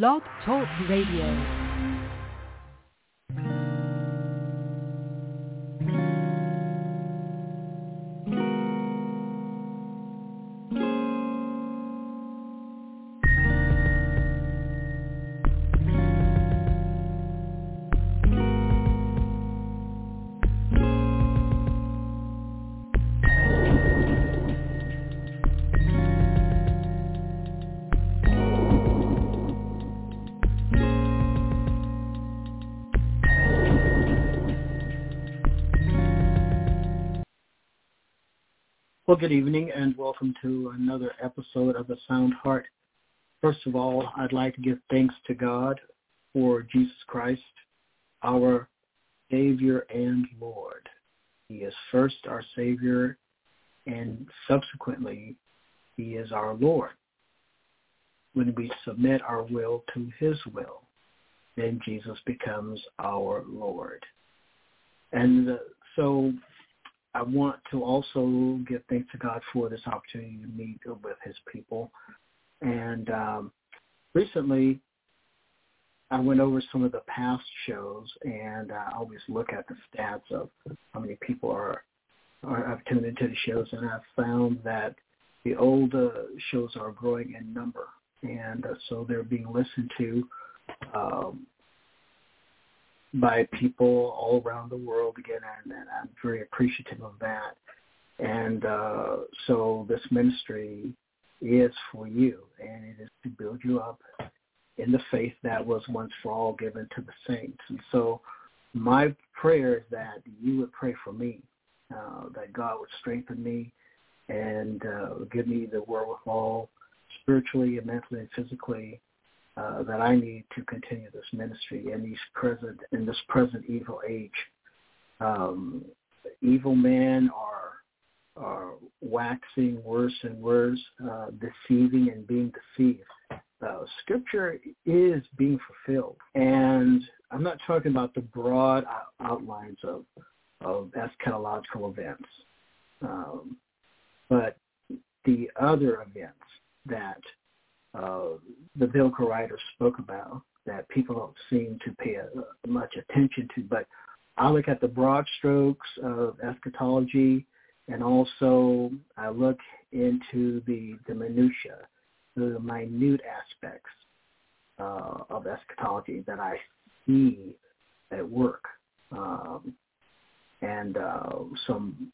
Blog Talk Radio. Good evening and welcome to another episode of The Sound Heart. First of all, I'd like to give thanks to God for Jesus Christ, our Savior and Lord. He is first our Savior and subsequently he is our Lord. When we submit our will to his will, then Jesus becomes our Lord. And so I want to also give thanks to God for this opportunity to meet with his people. And um, recently, I went over some of the past shows, and I always look at the stats of how many people are, are have tuned into the shows, and I've found that the old uh, shows are growing in number, and uh, so they're being listened to um, by people all around the world again, and, and I'm very appreciative of that. And uh, so this ministry is for you, and it is to build you up in the faith that was once for all given to the saints. And so my prayer is that you would pray for me, uh, that God would strengthen me and uh, give me the wherewithal spiritually and mentally and physically uh, that I need to continue this ministry in these present in this present evil age. Um, evil men are are waxing worse and worse, uh, deceiving and being deceived. Uh, scripture is being fulfilled, and I'm not talking about the broad outlines of of eschatological events, um, but the other events that uh, the biblical writer spoke about that people don't seem to pay a, much attention to. But I look at the broad strokes of eschatology, and also I look into the the minutia, the minute aspects uh, of eschatology that I see at work, um, and uh, some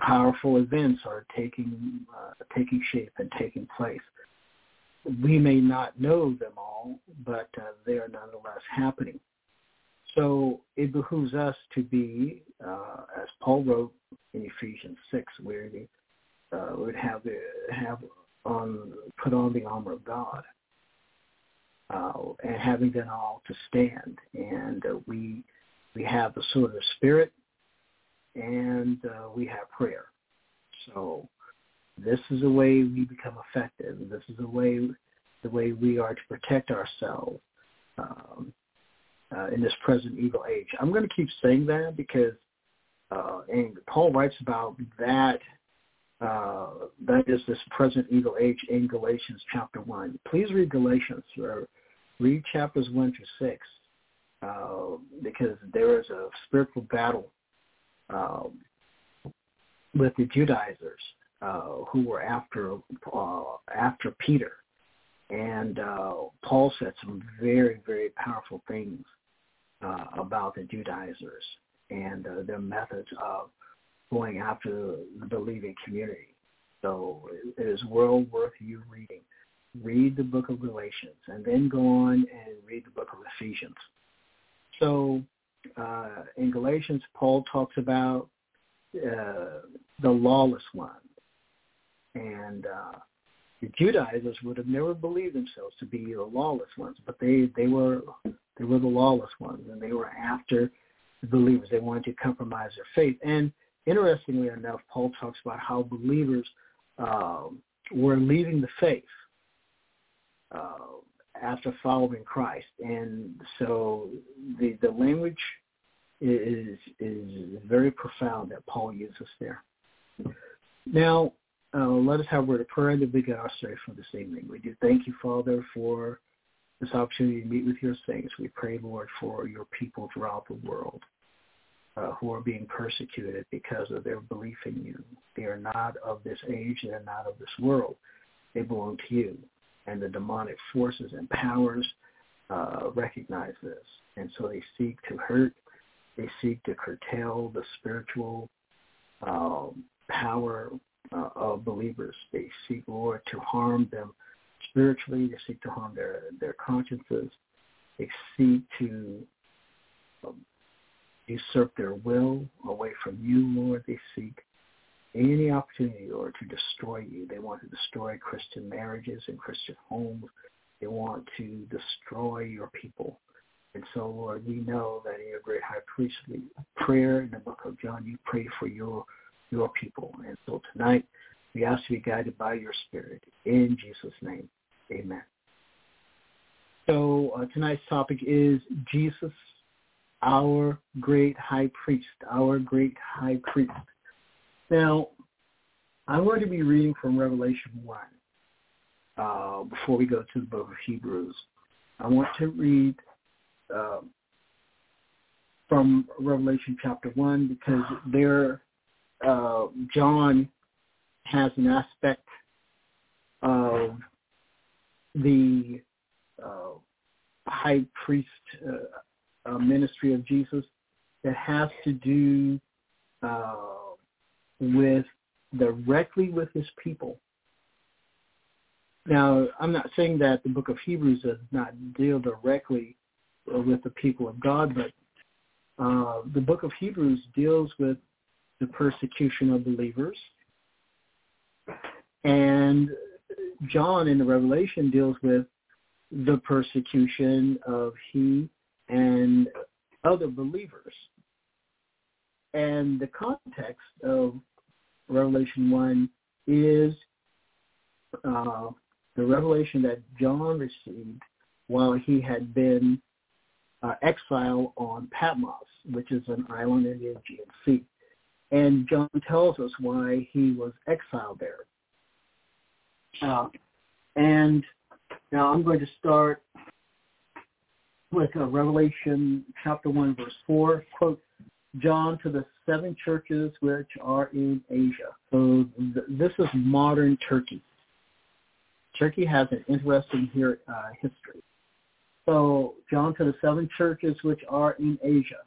powerful events are taking uh, taking shape and taking place we may not know them all, but uh, they are nonetheless happening. So it behooves us to be, uh, as Paul wrote in Ephesians 6, where we uh, would have the have on put on the armor of God, uh, and having done all to stand. And uh, we we have the sword of the spirit, and uh, we have prayer. So this is a way we become effective. This is a way the way we are to protect ourselves um, uh, in this present evil age. I'm going to keep saying that because, uh, and Paul writes about that. Uh, that is this present evil age in Galatians chapter one. Please read Galatians, or read chapters one through six, uh, because there is a spiritual battle um, with the Judaizers uh, who were after uh, after Peter, and uh, Paul said some very very powerful things uh, about the Judaizers and uh, their methods of going after the believing community. So it is well worth you reading. Read the book of Galatians and then go on and read the book of Ephesians. So uh, in Galatians, Paul talks about uh, the lawless one, and uh, the Judaizers would have never believed themselves to be the lawless ones, but they they were they were the lawless ones, and they were after the believers. They wanted to compromise their faith. And interestingly enough, Paul talks about how believers uh, were leaving the faith uh, after following Christ, and so the the language is is very profound that Paul uses there. Now, uh, let us have a word of prayer and then begin our study for this evening. We do thank you, Father, for this opportunity to meet with your saints. We pray, Lord, for your people throughout the world uh, who are being persecuted because of their belief in you. They are not of this age. They are not of this world. They belong to you. And the demonic forces and powers uh, recognize this. And so they seek to hurt. They seek to curtail the spiritual um, power uh, of believers. They seek, Lord, to harm them spiritually. They seek to harm their, their consciences. They seek to um, usurp their will away from you, Lord. They seek any opportunity, Lord, to destroy you. They want to destroy Christian marriages and Christian homes. They want to destroy your people. And so, Lord, we know that in your great high priestly prayer in the book of John, you pray for your your people. And so tonight, we ask to be guided by your Spirit. In Jesus' name, amen. So uh, tonight's topic is Jesus our great high priest, our great high priest. Now, I'm going to be reading from Revelation 1 uh, before we go to the book of Hebrews. I want to read uh, from Revelation chapter 1 because there uh, John has an aspect of the uh, high priest uh, uh, ministry of Jesus that has to do uh, with directly with his people. Now, I'm not saying that the book of Hebrews does not deal directly with the people of God, but the book of Hebrews deals with the persecution of believers. And John in the Revelation deals with the persecution of he and other believers. And the context of Revelation 1 is uh, the revelation that John received while he had been uh, exiled on Patmos, which is an island in the Aegean Sea. And John tells us why he was exiled there. Uh, and now I'm going to start with uh, Revelation chapter 1, verse 4, quote, John to the seven churches which are in Asia. So th- this is modern Turkey. Turkey has an interesting here, uh, history. So John to the seven churches which are in Asia.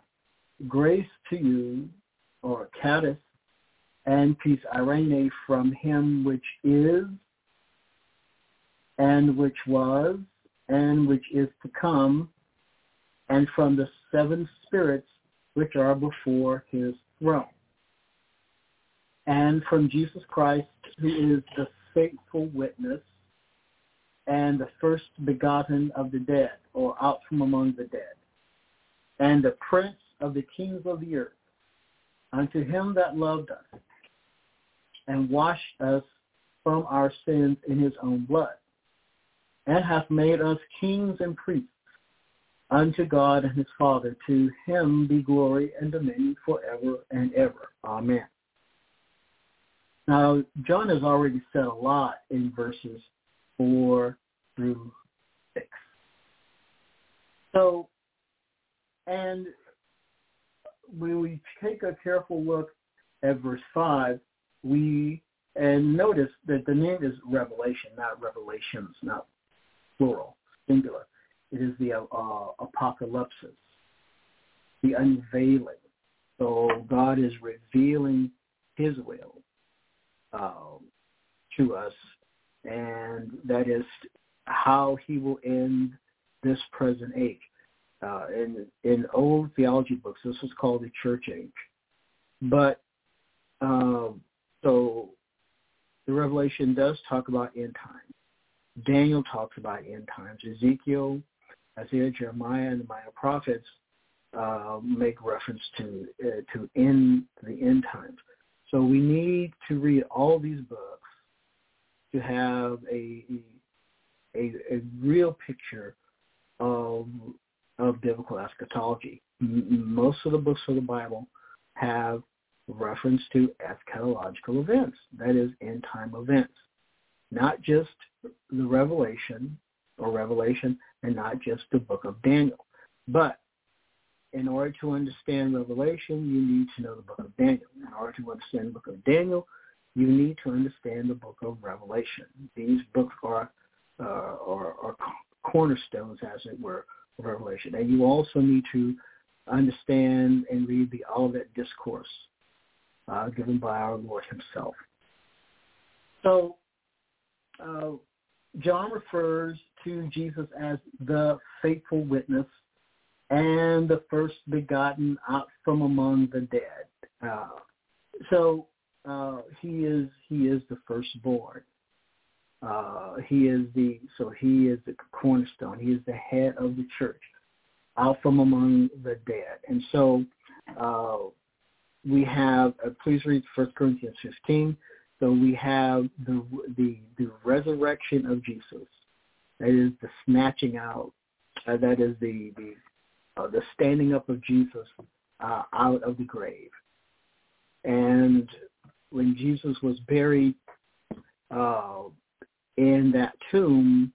Grace to you, or charis, and peace eirene from him which is, and which was, and which is to come, and from the seven spirits which are before his throne, and from Jesus Christ, who is the faithful witness and the first begotten of the dead, or out from among the dead, and the prince of the kings of the earth, unto him that loved us and washed us from our sins in his own blood, and hath made us kings and priests unto God and his Father. To him be glory and dominion forever and ever. Amen. Now, John has already said a lot in verses 4 through 6. So, and when we take a careful look at verse 5, we, and notice that the name is Revelation, not Revelations, not plural, singular. It is the uh, apocalypse, the unveiling. So God is revealing his will um, to us, and that is how he will end this present age. Uh, in in old theology books, this was called the church age. But um, so the Revelation does talk about end times. Daniel talks about end times. Ezekiel Isaiah, Jeremiah, and the minor prophets uh, make reference to uh, to end the end times. So we need to read all these books to have a a, a real picture of of biblical eschatology. most of the books of the Bible have reference to eschatological events, that is, end time events, not just the revelation or revelation and not just the book of Daniel. But in order to understand Revelation, you need to know the book of Daniel. In order to understand the book of Daniel, you need to understand the book of Revelation. These books are, uh, are, are cornerstones, as it were, Revelation. And you also need to understand and read the Olivet Discourse uh, given by our Lord himself. So uh, John refers to Jesus as the faithful witness and the first begotten out from among the dead. Uh, so uh, he is he is the firstborn. Uh, he is the so he is the cornerstone. He is the head of the church, out from among the dead. And so uh, we have. Uh, please read First Corinthians 15. So we have the the the resurrection of Jesus. That is the snatching out. Uh, that is the the uh, the standing up of Jesus uh, out of the grave. And when Jesus was buried in that tomb,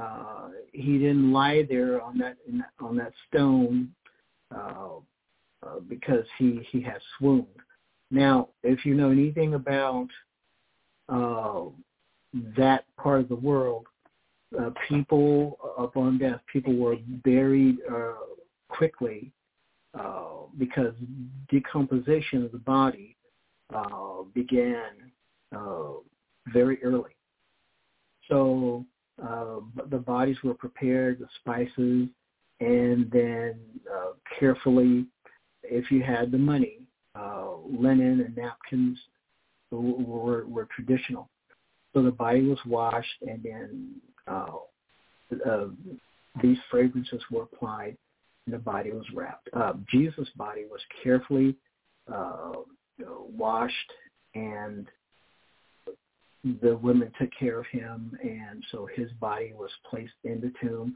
uh, he didn't lie there on that, on that stone uh, uh, because he he had swooned. Now, if you know anything about uh, that part of the world, uh, people upon death, people were buried uh, quickly because decomposition of the body began very early. So uh, the bodies were prepared, the spices, and then uh, carefully, if you had the money, uh, linen and napkins were, were traditional. So the body was washed, and then uh, uh, these fragrances were applied, and the body was wrapped. Jesus' body was carefully uh, washed, and the women took care of him, and so his body was placed in the tomb.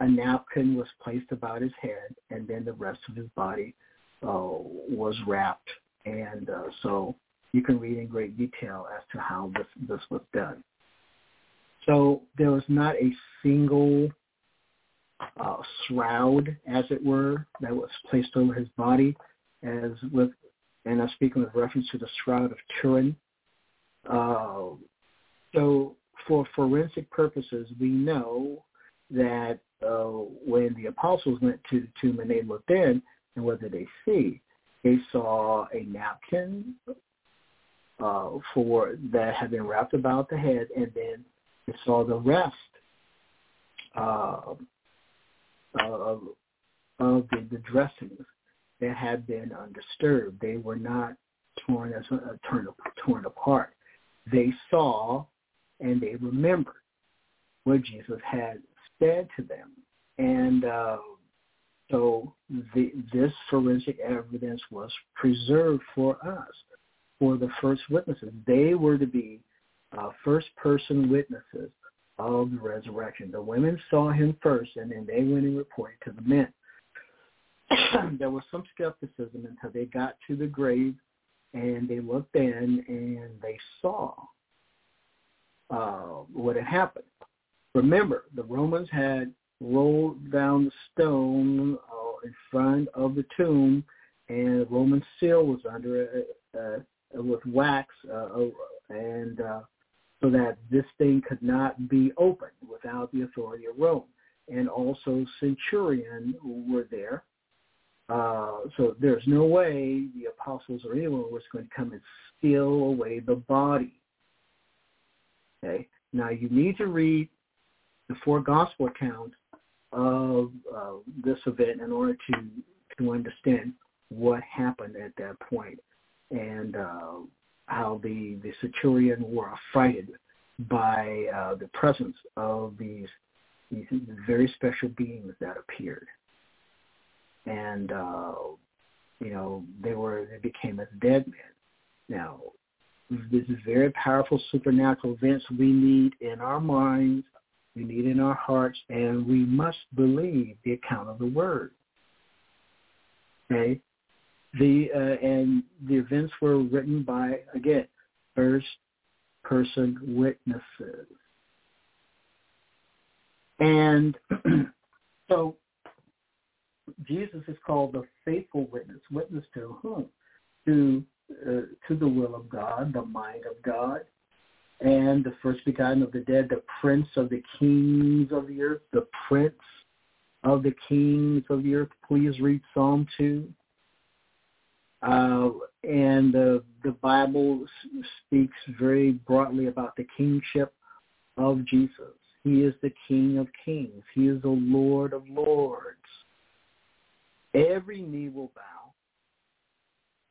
A napkin was placed about his head, and then the rest of his body uh, was wrapped. And uh, so you can read in great detail as to how this, this was done. So there was not a single uh, shroud, as it were, that was placed over his body, as with, and I'm speaking with reference to the shroud of Turin, uh, so for forensic purposes, we know that uh, when the apostles went to the tomb and they looked in, and what did they see? They saw a napkin uh, for that had been wrapped about the head, and then they saw the rest uh, of, of the, the dressings that had been undisturbed. They were not torn as uh, torn, torn apart they saw and they remembered what Jesus had said to them. And uh, so the, this forensic evidence was preserved for us, for the first witnesses. They were to be uh, first-person witnesses of the resurrection. The women saw him first, and then they went and reported to the men. there was some skepticism until they got to the grave and they looked in and they saw uh, what had happened. Remember, the Romans had rolled down the stone uh, in front of the tomb, and the Roman seal was under it uh, with wax, uh, and uh, so that this thing could not be opened without the authority of Rome. And also centurion were there uh, so there's no way the apostles or anyone was going to come and steal away the body. Okay. Now you need to read the four gospel accounts of uh, this event in order to to understand what happened at that point and uh, how the the centurion were affrighted by uh, the presence of these these very special beings that appeared and uh, you know they were they became as dead men. Now, this is very powerful supernatural events we need in our minds, we need in our hearts, and we must believe the account of the word. Okay, the uh, and the events were written by again first person witnesses. And So Jesus is called the faithful witness. Witness to whom? To uh, to the will of God, the mind of God, and the first begotten of the dead, the prince of the kings of the earth, the prince of the kings of the earth. Please read Psalm 2. Uh, and the, the Bible speaks very broadly about the kingship of Jesus. He is the King of kings. He is the Lord of lords. Every knee will bow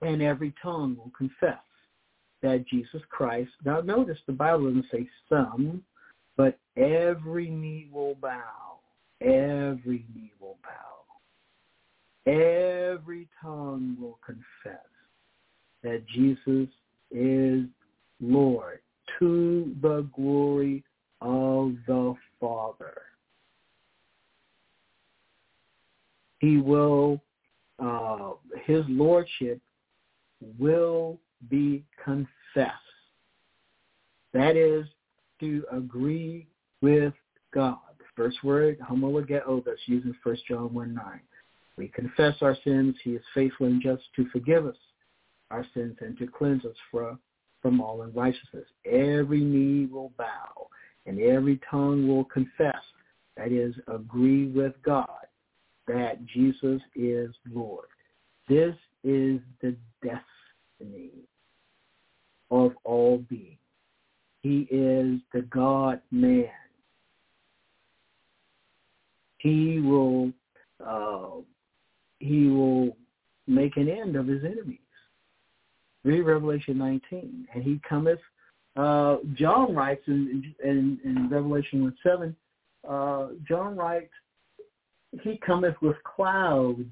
and every tongue will confess that Jesus Christ, now notice the Bible doesn't say some, but every knee will bow. Every knee will bow. Every tongue will confess that Jesus is Lord to the glory of the Father. He will, uh, his lordship will be confessed. That is to agree with God. First word, homologeo, that's used in 1 John 1 9. We confess our sins. He is faithful and just to forgive us our sins and to cleanse us from, from all unrighteousness. Every knee will bow and every tongue will confess, that is, agree with God, that Jesus is Lord. This is the destiny of all beings. He is the God-man. He will uh, he will make an end of his enemies. Read Revelation 19. And he cometh, uh, John writes in, in, in Revelation 1 7, uh, John writes, he cometh with clouds,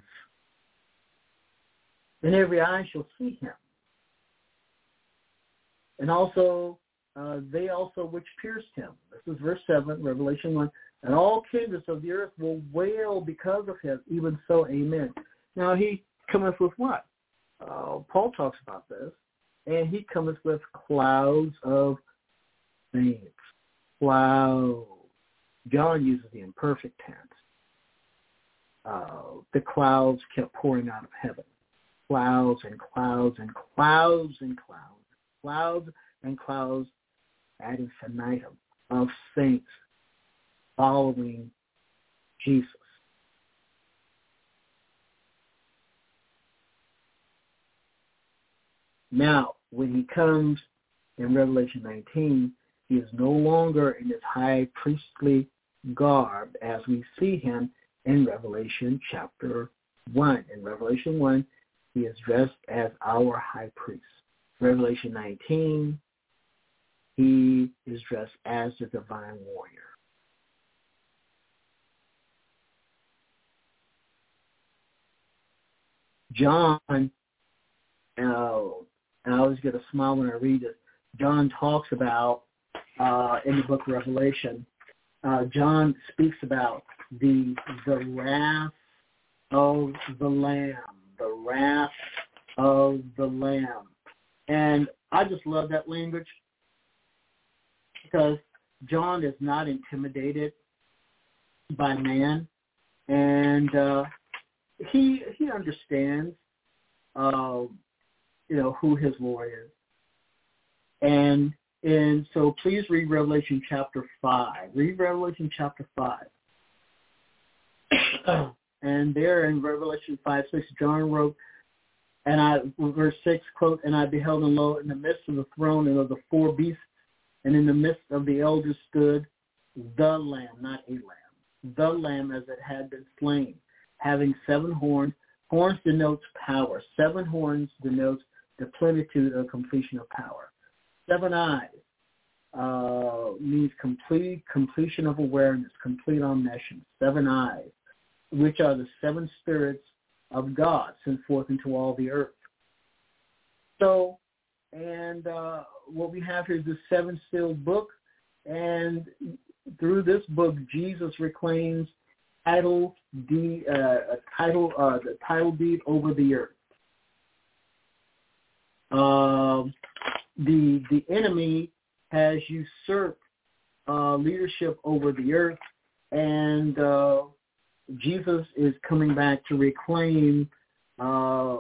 and every eye shall see him. And also, uh, they also which pierced him. This is verse 7, Revelation 1. And all kindreds of the earth will wail because of him. Even so, amen. Now he cometh with what? Uh, Paul talks about this. And he cometh with clouds of saints. Clouds. John uses the imperfect tense. Uh, the clouds kept pouring out of heaven. Clouds and clouds and clouds and clouds clouds and clouds ad infinitum of saints following Jesus. Now, when he comes in Revelation 19, he is no longer in his high priestly garb as we see him in Revelation chapter 1. In Revelation 1, he is dressed as our high priest. Revelation 19, he is dressed as the divine warrior. John, uh, I always get a smile when I read it, John talks about uh, in the book of Revelation, uh, John speaks about the the wrath of the Lamb, the wrath of the Lamb. And I just love that language because John is not intimidated by man, and uh, he he understands, uh, you know, who his Lord is, and and so please read Revelation chapter five. Read Revelation chapter five. and there in Revelation five six, John wrote, and I, verse 6, quote, and I beheld and lo, in the midst of the throne and of the four beasts, and in the midst of the elders stood the Lamb, not a lamb, the Lamb as it had been slain, having seven horns. Horns denotes power. Seven horns denotes the plenitude or completion of power. Seven eyes uh, means complete completion of awareness, complete omniscience. Seven eyes, which are the seven spirits of God sent forth into all the earth. So, and uh, what we have here is the seven sealed book, and through this book, Jesus reclaims title deed, uh, title, uh, the title deed over the earth. Uh, the the enemy has usurped uh, leadership over the earth, and uh, Jesus is coming back to reclaim uh,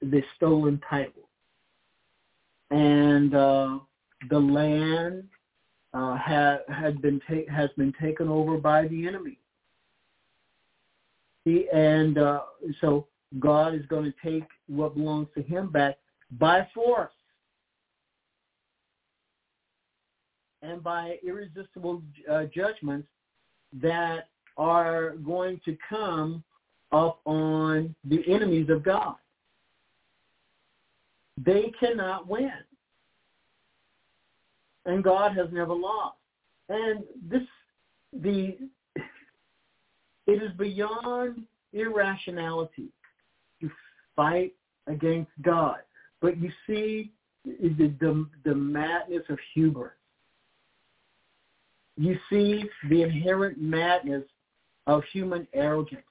the stolen title. And uh, the land uh, had, had been ta- has been taken over by the enemy. He, and uh, so God is going to take what belongs to him back by force and by irresistible uh, judgments that are going to come up on the enemies of God. They cannot win. And God has never lost. And this, the, it is beyond irrationality to fight against God. But you see the, the, the madness of hubris. You see the inherent madness of human arrogance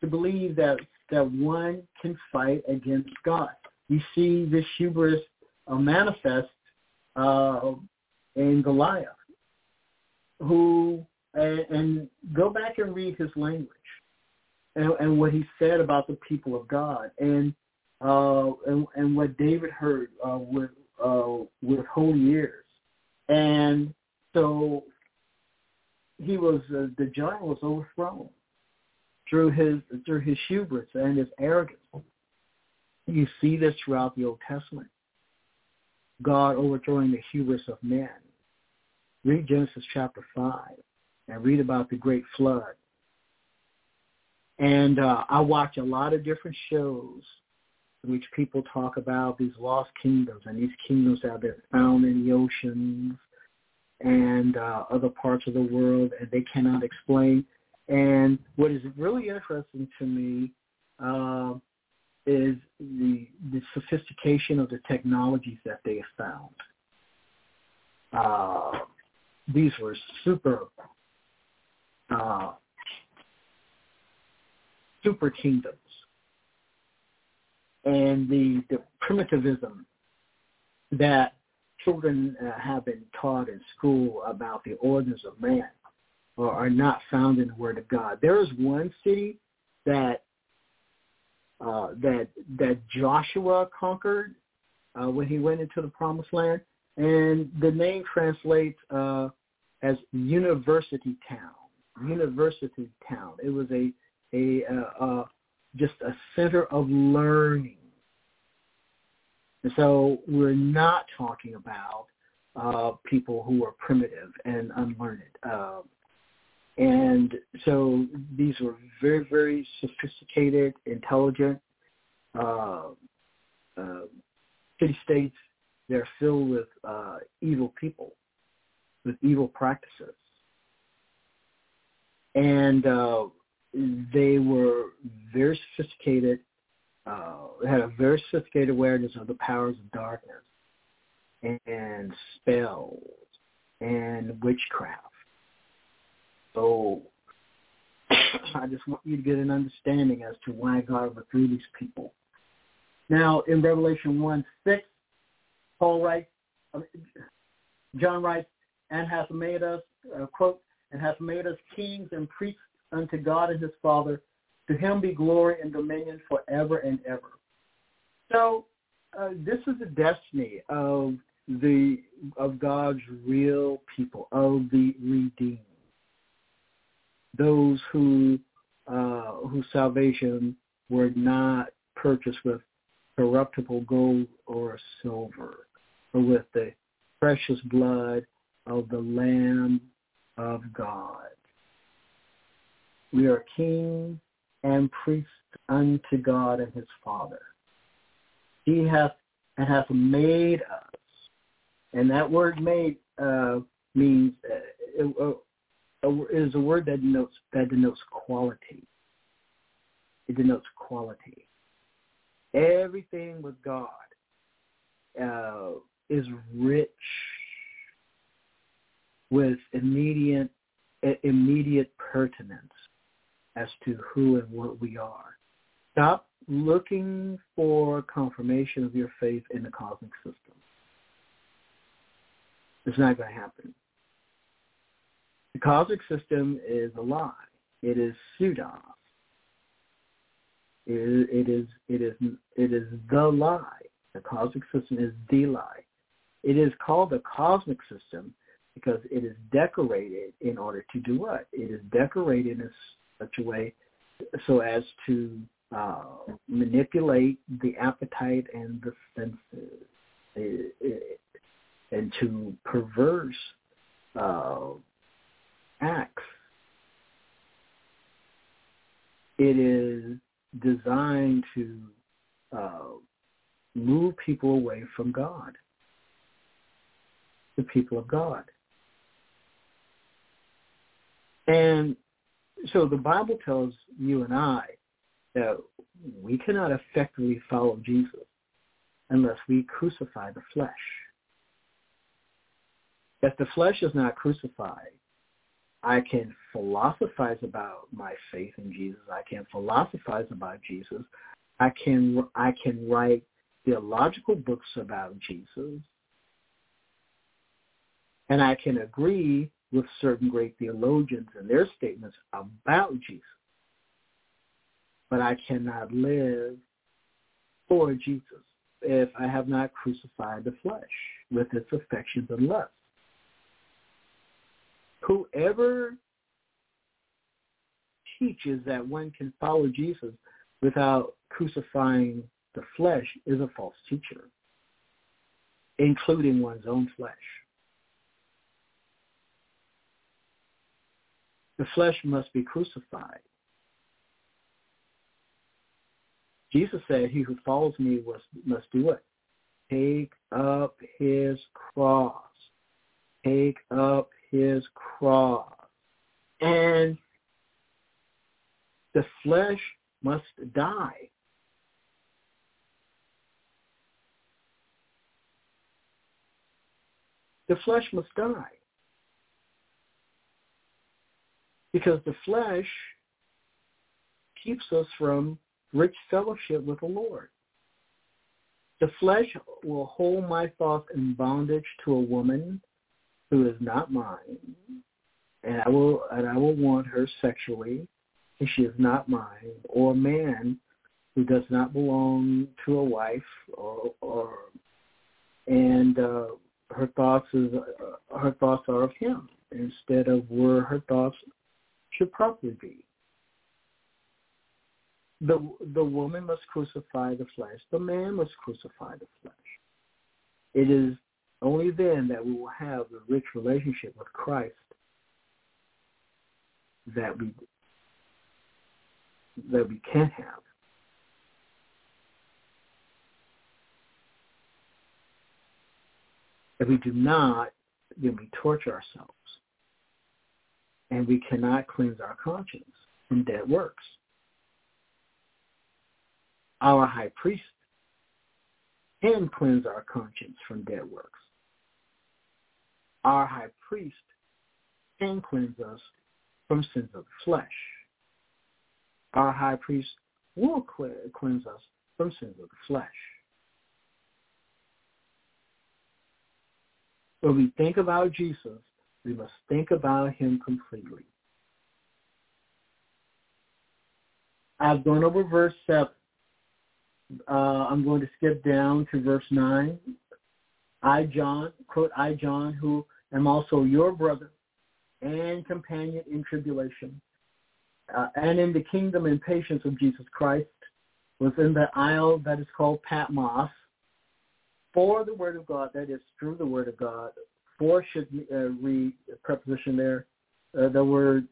to believe that, that one can fight against God. You see this hubris uh, manifest uh, in Goliath, who, and, and, go back and read his language and, and, what he said about the people of God and, uh, and, and, what David heard uh, with, uh, with holy ears. And so he was uh, the giant was overthrown through his through his hubris and his arrogance. You see this throughout the Old Testament. God overthrowing the hubris of men. Read Genesis chapter five and read about the great flood. And uh, I watch a lot of different shows in which people talk about these lost kingdoms and these kingdoms that been found in the oceans and uh, other parts of the world, and they cannot explain. And what is really interesting to me uh, is the the sophistication of the technologies that they have found. Uh, these were super uh, super kingdoms, and the the primitivism that children uh, have been taught in school about the origins of man or are not found in the Word of God. There is one city that uh, that that Joshua conquered uh, when he went into the Promised Land, and the name translates uh, as University Town. University Town. It was a a uh, uh, just a center of learning and so we're not talking about uh, people who are primitive and unlearned. Uh, and so these were very, very sophisticated, intelligent uh, uh city-states. They're filled with uh, evil people, with evil practices. And uh, they were very sophisticated uh, had a very sophisticated awareness of the powers of darkness and spells and witchcraft. So I just want you to get an understanding as to why God overthrew these people. Now, in Revelation 1, 6, Paul writes, John writes, and hath made us, uh, quote, and hath made us kings and priests unto God and his Father, to him be glory and dominion forever and ever. So uh, this is the destiny of the of God's real people, of the redeemed, those who uh, whose salvation were not purchased with corruptible gold or silver, but with the precious blood of the Lamb of God. We are kings and priest unto God and his Father. He hath and hath made us. And that word made uh, means uh, uh, is a word that denotes that denotes quality. It denotes quality. Everything with God uh, is rich with immediate immediate pertinence as to who and what we are. Stop looking for confirmation of your faith in the cosmic system. It's not going to happen. The cosmic system is a lie. It is pseudos. It, it is it is it is the lie. The cosmic system is the lie. It is called the cosmic system because it is decorated in order to do what? It is decorated in such a way so as to uh, manipulate the appetite and the senses, it, and to perverse uh, acts. It is designed to uh, move people away from God, the people of God. And so the Bible tells you and I that we cannot effectively follow Jesus unless we crucify the flesh. If the flesh is not crucified, I can philosophize about my faith in Jesus. I can philosophize about Jesus. I can I can write theological books about Jesus. And I can agree with certain great theologians and their statements about Jesus. But I cannot live for Jesus if I have not crucified the flesh with its affections and lusts. Whoever teaches that one can follow Jesus without crucifying the flesh is a false teacher, including one's own flesh. The flesh must be crucified. Jesus said, he who follows me must, do it. Take up his cross. Take up his cross. And the flesh must die. The flesh must die. Because the flesh keeps us from rich fellowship with the Lord. The flesh will hold my thoughts in bondage to a woman who is not mine, and I will and I will want her sexually, and she is not mine, or a man who does not belong to a wife, or, or and uh, her thoughts is uh, her thoughts are of him instead of where her thoughts should properly be. The, the woman must crucify the flesh. The man must crucify the flesh. It is only then that we will have the rich relationship with Christ that we that we can have. If we do not, then we torture ourselves and we cannot cleanse our conscience from dead works. Our high priest can cleanse our conscience from dead works. Our high priest can cleanse us from sins of the flesh. Our high priest will cleanse us from sins of the flesh. When we think about Jesus, we must think about him completely. I've gone over verse 7. Uh, I'm going to skip down to verse 9. I, John, quote, I, John, who am also your brother and companion in tribulation, uh, and in the kingdom and patience of Jesus Christ, was in the isle that is called Patmos, for the word of God, that is through the word of God, for should uh, read preposition there. Uh, the word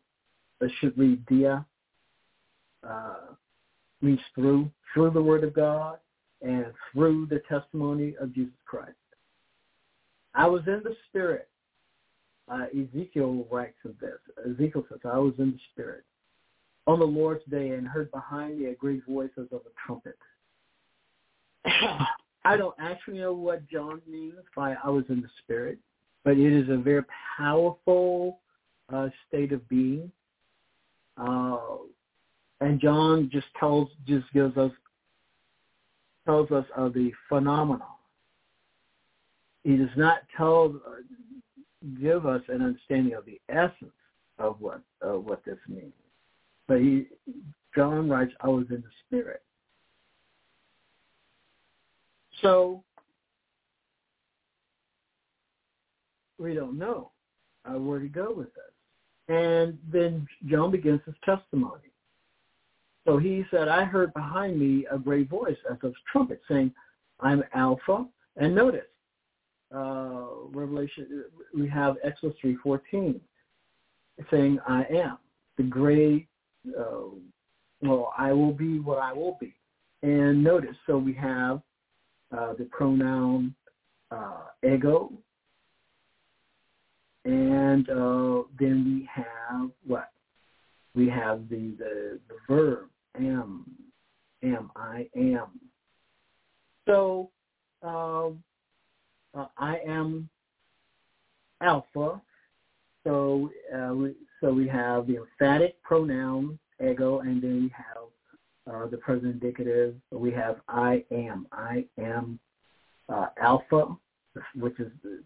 uh, should read dia, uh, means through, through the word of God and through the testimony of Jesus Christ. I was in the spirit. Uh, Ezekiel writes of this. Ezekiel says, I was in the spirit on the Lord's day and heard behind me a great voice as of a trumpet. I don't actually know what John means by I was in the spirit but it is a very powerful uh, state of being. Uh, and John just tells, just gives us, tells us of the phenomenon. He does not tell, give us an understanding of the essence of what of what this means. But he, John writes, I was in the spirit. So we don't know uh, where to go with this. And then John begins his testimony. So he said, I heard behind me a great voice as of trumpet saying, I'm Alpha. And notice, uh, Revelation, we have Exodus 3.14 saying, I am. The great, uh, well, I will be what I will be. And notice, so we have uh, the pronoun uh, ego, and uh, then we have what? We have the, the, the verb am, am, I am. So um, uh, I am alpha. So uh, we, so we have the emphatic pronoun ego, and then we have uh, the present indicative. We have I am. I am uh, alpha, which is the,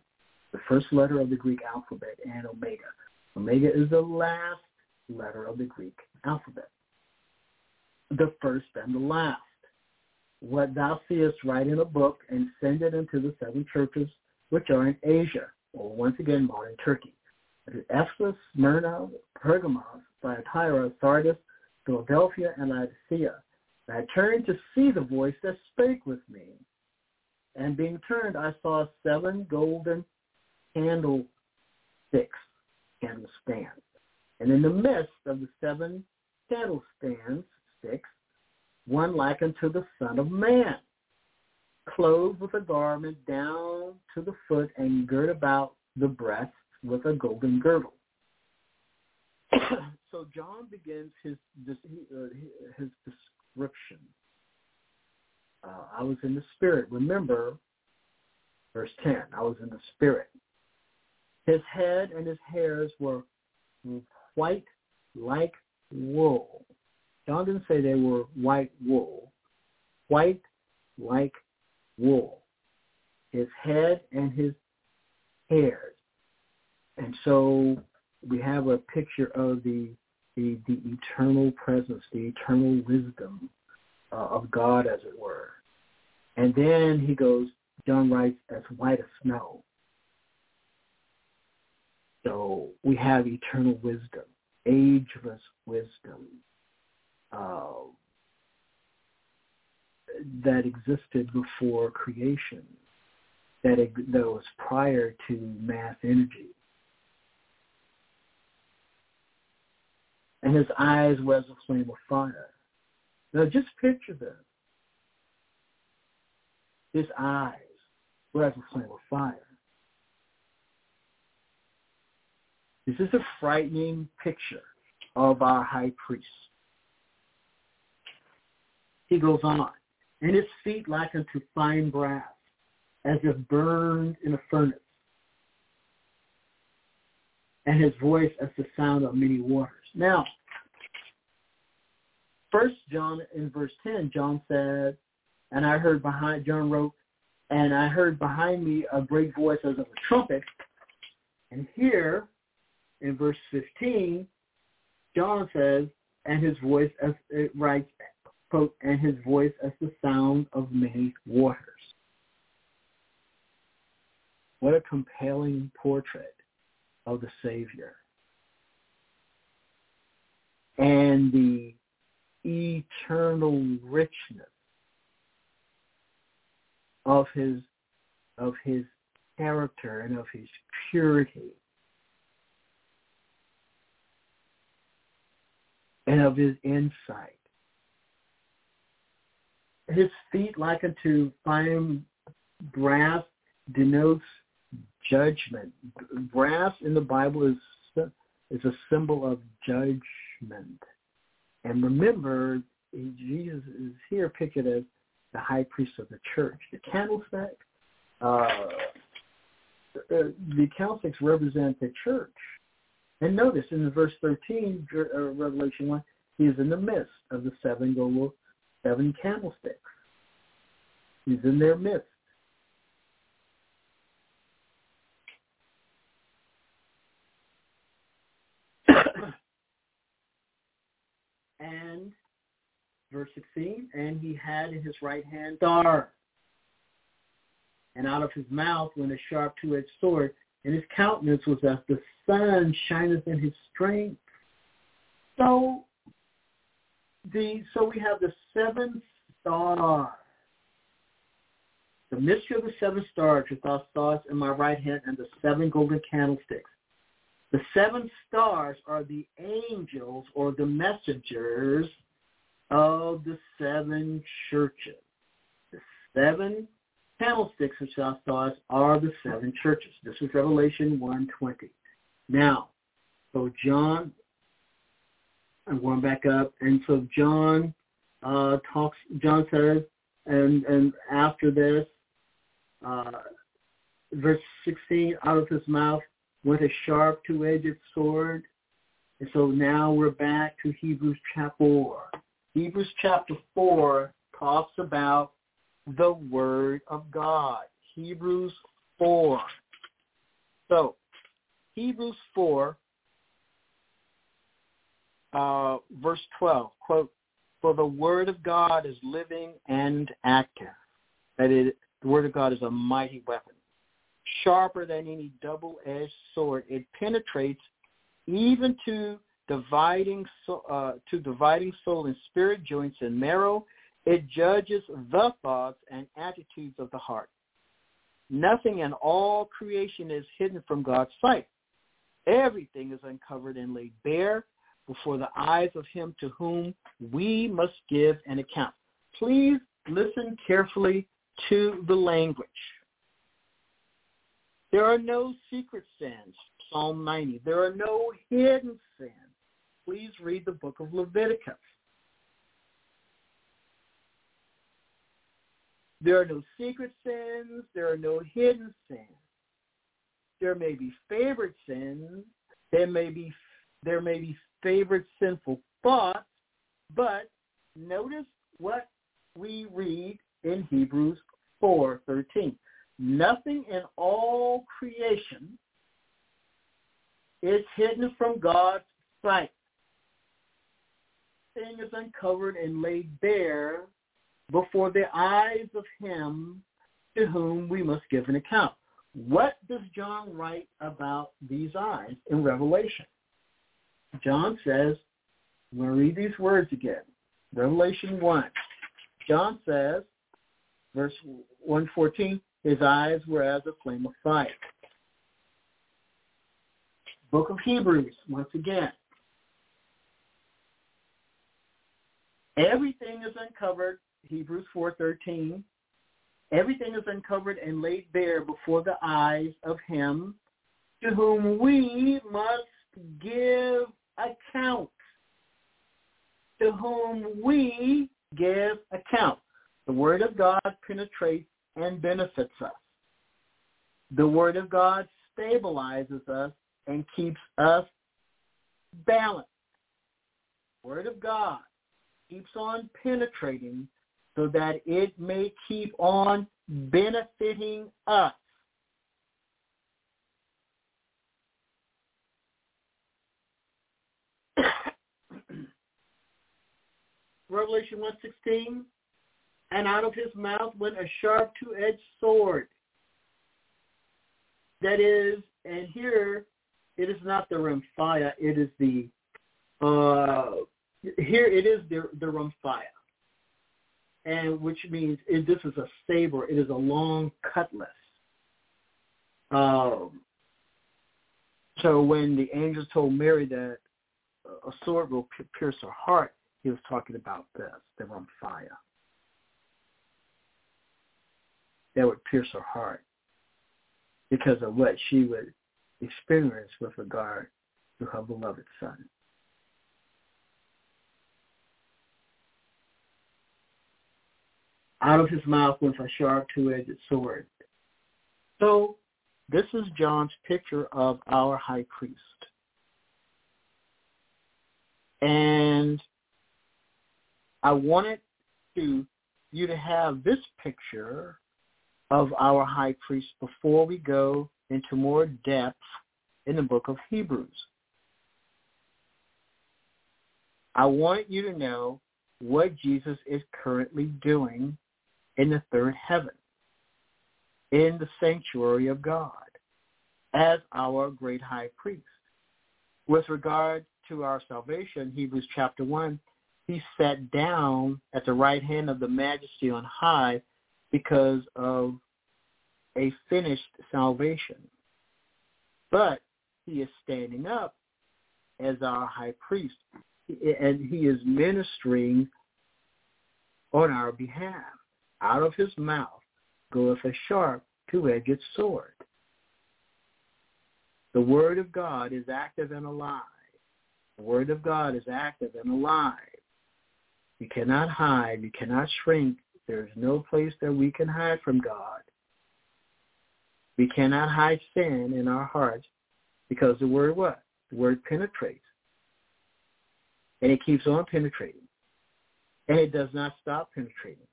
the first letter of the Greek alphabet, and omega. Omega is the last letter of the Greek alphabet, the first and the last. What thou seest, write in a book and send it into the seven churches which are in Asia, or once again, modern Turkey. Ephesus, Smyrna, Pergamos, Thyatira, Sardis, Philadelphia, and Laodicea. And I turned to see the voice that spake with me. And being turned, I saw seven golden candlesticks, candlestands. And stand. And in the midst of the seven candlestands, sticks, one like unto the Son of Man, clothed with a garment down to the foot and girt about the breast with a golden girdle. so John begins his uh, his description. Uh, I was in the spirit. Remember, verse 10, I was in the spirit. His head and his hairs were white like wool. John didn't say they were white wool. White like wool. His head and his hairs. And so we have a picture of the the, the eternal presence, the eternal wisdom uh, of God, as it were. And then he goes, John writes, as white as snow. So we have eternal wisdom, ageless wisdom uh, that existed before creation, that, it, that was prior to mass energy. And his eyes were as a flame of fire. Now just picture this. His eyes were as a flame of fire. This is a frightening picture of our high priest. He goes on, and his feet like unto fine brass, as if burned in a furnace, and his voice as the sound of many waters. Now, First John in verse 10, John said, and I heard behind, John wrote, and I heard behind me a great voice as of a trumpet. And here in verse 15, John says, and his voice as it writes, quote, and his voice as the sound of many waters. What a compelling portrait of the Savior. And the eternal richness of his of his character and of his purity and of his insight. His feet like unto fine brass denotes judgment. Brass in the Bible is is a symbol of judgment. And remember, Jesus is here pictured as the high priest of the church. The candlestick, uh, the candlesticks represent the church. And notice in verse 13, uh, Revelation 1, he is in the midst of the seven gold, seven candlesticks. He's in their midst. And verse 16, and he had in his right hand star. And out of his mouth went a sharp two-edged sword, and his countenance was as the sun shineth in his strength. So the so we have the seven stars. The mystery of the seven stars with our stars in my right hand and the seven golden candlesticks. The seven stars are the angels or the messengers of the seven churches. The seven candlesticks which thou sawest are the seven churches. This is Revelation 1.20. Now, so John, I'm going back up, and so John uh, talks, John says, and, and after this, uh, verse 16, out of his mouth went a sharp two-edged sword. And so now we're back to Hebrews chapter 4. Hebrews chapter 4 talks about the Word of God. Hebrews 4. So, Hebrews 4, uh, verse 12, quote, For the Word of God is living and active. That is, the Word of God is a mighty weapon. Sharper than any double-edged sword. It penetrates even to dividing uh, to dividing soul and spirit, joints and marrow. It judges the thoughts and attitudes of the heart. Nothing in all creation is hidden from God's sight. Everything is uncovered and laid bare before the eyes of him to whom we must give an account. Please listen carefully to the language. There are no secret sins, Psalm 90. There are no hidden sins. Please read the book of Leviticus. There are no secret sins. There are no hidden sins. There may be favorite sins. There may be there may be favorite sinful thoughts, but notice what we read in Hebrews 4:13. Nothing in all creation is hidden from God's sight. Thing is uncovered and laid bare before the eyes of him to whom we must give an account. What does John write about these eyes in Revelation? John says, to read these words again. Revelation 1. John says, verse 114, his eyes were as a flame of fire. Book of Hebrews, once again. Everything is uncovered Hebrews 4:13, everything is uncovered and laid bare before the eyes of him to whom we must give account. To whom we give account. The Word of God penetrates and benefits us. The Word of God stabilizes us and keeps us balanced. Word of God keeps on penetrating so that it may keep on benefiting us. Revelation 1.16, and out of his mouth went a sharp two-edged sword. That is, and here it is not the rhomphaia, it is the, uh, here it is the, the rhomphaia and which means it, this is a saber. It is a long cutlass. Um, so when the angels told Mary that a sword will pierce her heart, he was talking about this, They were on fire. That would pierce her heart because of what she would experience with regard to her beloved son. Out of his mouth went a sharp two-edged sword. So this is John's picture of our high priest. And I wanted to you to have this picture of our high priest before we go into more depth in the book of Hebrews. I want you to know what Jesus is currently doing in the third heaven, in the sanctuary of God, as our great high priest. With regard to our salvation, Hebrews chapter 1, he sat down at the right hand of the majesty on high because of a finished salvation. But he is standing up as our high priest, and he is ministering on our behalf. Out of his mouth goeth a sharp, two-edged sword. The word of God is active and alive. The word of God is active and alive. You cannot hide. You cannot shrink. There is no place that we can hide from God. We cannot hide sin in our hearts because the word what? The word penetrates. And it keeps on penetrating. And it does not stop penetrating.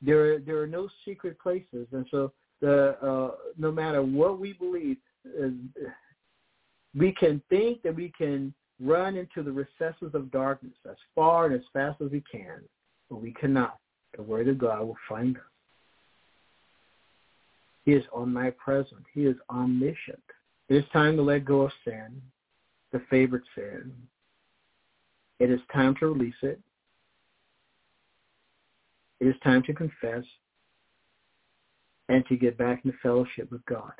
There are, there are no secret places. And so the uh, no matter what we believe, uh, we can think that we can run into the recesses of darkness as far and as fast as we can, but we cannot. The word of God will find us. He is omnipresent. He is omniscient. It is time to let go of sin, the favorite sin. It is time to release it. It is time to confess and to get back into fellowship with God.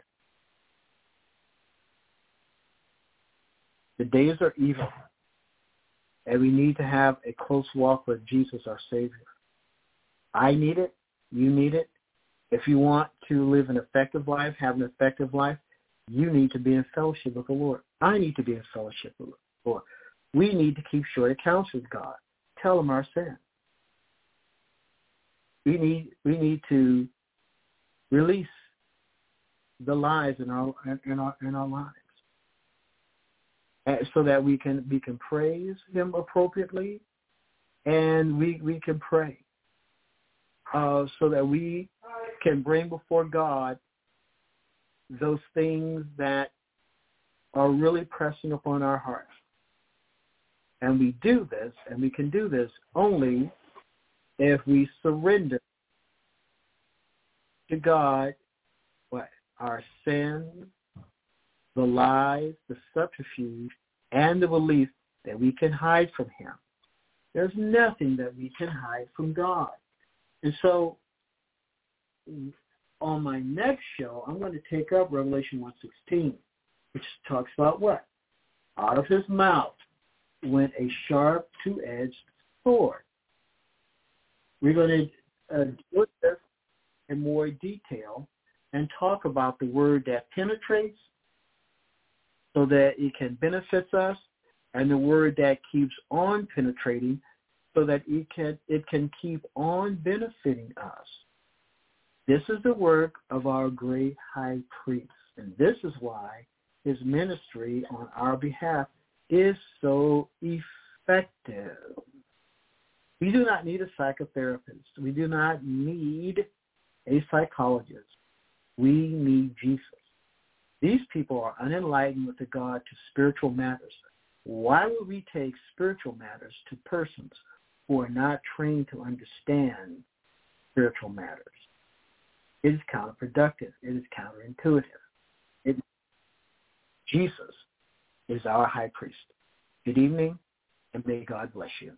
The days are evil, and we need to have a close walk with Jesus, our Savior. I need it. You need it. If you want to live an effective life, have an effective life, you need to be in fellowship with the Lord. I need to be in fellowship with the Lord. We need to keep short accounts with God. Tell him our sin. We need we need to release the lies in our in our in our lives, so that we can we can praise Him appropriately, and we we can pray, uh, so that we can bring before God those things that are really pressing upon our hearts. And we do this, and we can do this only if we surrender to God what our sins, the lies, the subterfuge, and the belief that we can hide from him. There's nothing that we can hide from God. And so on my next show, I'm going to take up Revelation 1.16, which talks about what? Out of his mouth went a sharp, two-edged sword. We're going to uh, deal with this in more detail and talk about the word that penetrates so that it can benefit us and the word that keeps on penetrating so that it can, it can keep on benefiting us. This is the work of our great high priest. And this is why his ministry on our behalf is so effective. We do not need a psychotherapist. We do not need a psychologist. We need Jesus. These people are unenlightened with regard to spiritual matters. Why would we take spiritual matters to persons who are not trained to understand spiritual matters? It is counterproductive. It is counterintuitive. It, Jesus is our high priest. Good evening, and may God bless you.